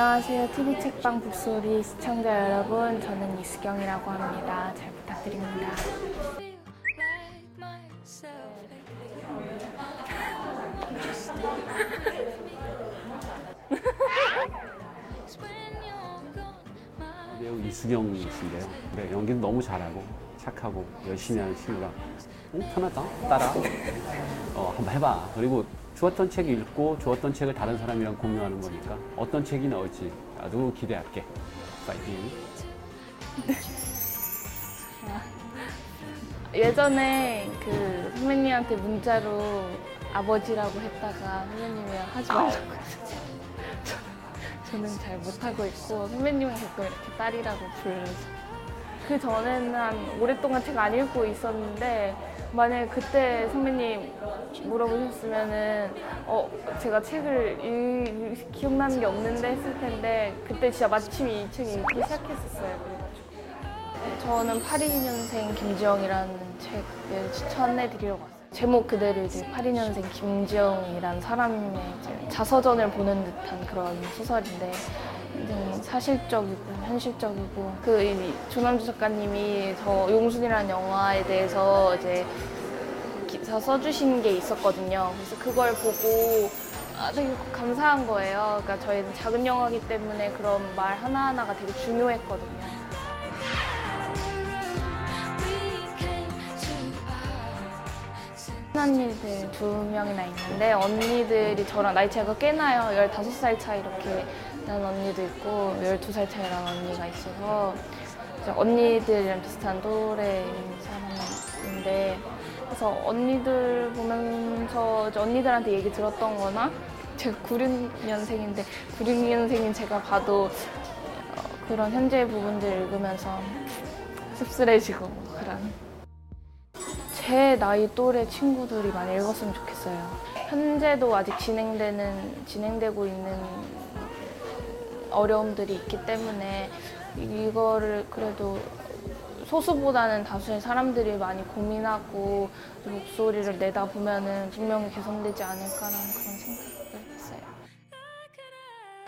안녕하세요. TV 책방 북소리 시청자 여러분. 저는 이수경이라고 합니다. 잘 부탁드립니다. 배우 이수경 씨인데요. 네, 연기도 너무 잘하고 착하고 열심히 하는 친구라 어, 편하다 따라 어, 한번 해봐. 그리고 좋았던 책 읽고 좋았던 책을 다른 사람이랑 공유하는 거니까 어떤 책이 나올지 아주 기대할게. 파이팅. 예전에 그 선배님한테 문자로 아버지라고 했다가 선배님이 하지 말라고 저- 저는 잘 못하고 있고 선배님은 가끔 이렇게 딸이라고 불러서 그 전에는 한 오랫동안 책 안 읽고 있었는데 만약에 그때 선배님 물어보셨으면은 어 제가 책을 읽, 기억나는 게 없는데 했을 텐데 그때 진짜 마침 이책 읽기 시작했었어요. 그래가지고 저는 82년생 김지영이라는 책을 추천해 드리려고 왔어요. 제목 그대로 이제 82년생 김지영이라는 사람의 이제 자서전을 보는 듯한 그런 소설인데 굉장히 사실적이고 현실적이고 그 이 조남주 작가님이 저 용순이라는 영화에 대해서 이제 기사 써주신 게 있었거든요. 그래서 그걸 보고 아, 되게 감사한 거예요. 그러니까 저희는 작은 영화이기 때문에 그런 말 하나하나가 되게 중요했거든요. 일들 두 명이나 있는데 언니들이 저랑 나이 차이가 꽤 나요. 15살 차이 이렇게 나는 언니도 있고 12살 차이 나는 언니가 있어서 언니들이랑 비슷한 또래인 사람인데 그래서 언니들 보면서 언니들한테 얘기 들었던 거나 제가 96년생인데 96년생인 제가 봐도 어, 그런 현재 부분들 읽으면서 씁쓸해지고 그런 제 나이 또래 친구들이 많이 읽었으면 좋겠어요. 현재도 아직 진행되는 진행되고 있는 어려움들이 있기 때문에 이거를 그래도 소수보다는 다수의 사람들이 많이 고민하고 목소리를 내다 보면은 분명히 개선되지 않을까라는 그런 생각을 했어요.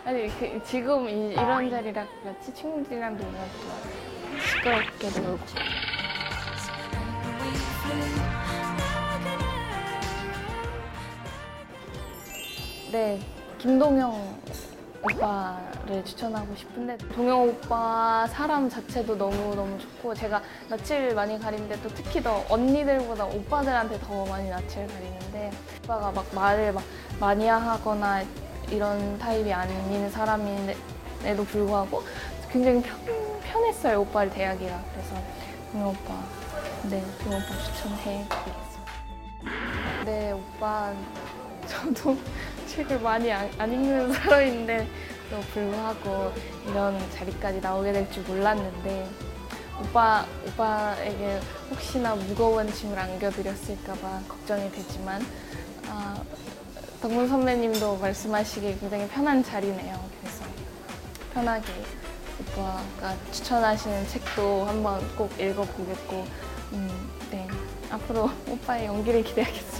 아니 그, 지금 이, 런 자리랑 같이 친구들이랑 놀면 또 시끄럽게 놀고 네, 김동영 오빠를 추천하고 싶은데 동영 오빠 사람 자체도 너무너무 좋고 제가 낯을 많이 가리는데 또 특히 더 언니들보다 오빠들한테 더 많이 낯을 가리는데 오빠가 막 말을 막 많이 하거나 이런 타입이 아닌 사람임에도 불구하고 굉장히 편, 편했어요 오빠를 대하기가. 그래서 동영 오빠 네 동영 오빠 추천해 드리겠습니다. 네 오빠 저도 책을 많이 안, 안 읽는 사람인데 또 불구하고 이런 자리까지 나오게 될 줄 몰랐는데 오빠 오빠에게 혹시나 무거운 짐을 안겨드렸을까봐 걱정이 되지만 아, 덕문 선배님도 말씀하시기에 굉장히 편한 자리네요. 그래서 편하게 오빠가 추천하시는 책도 한번 꼭 읽어보겠고, 음, 네 앞으로 오빠의 연기를 기대하겠습니다.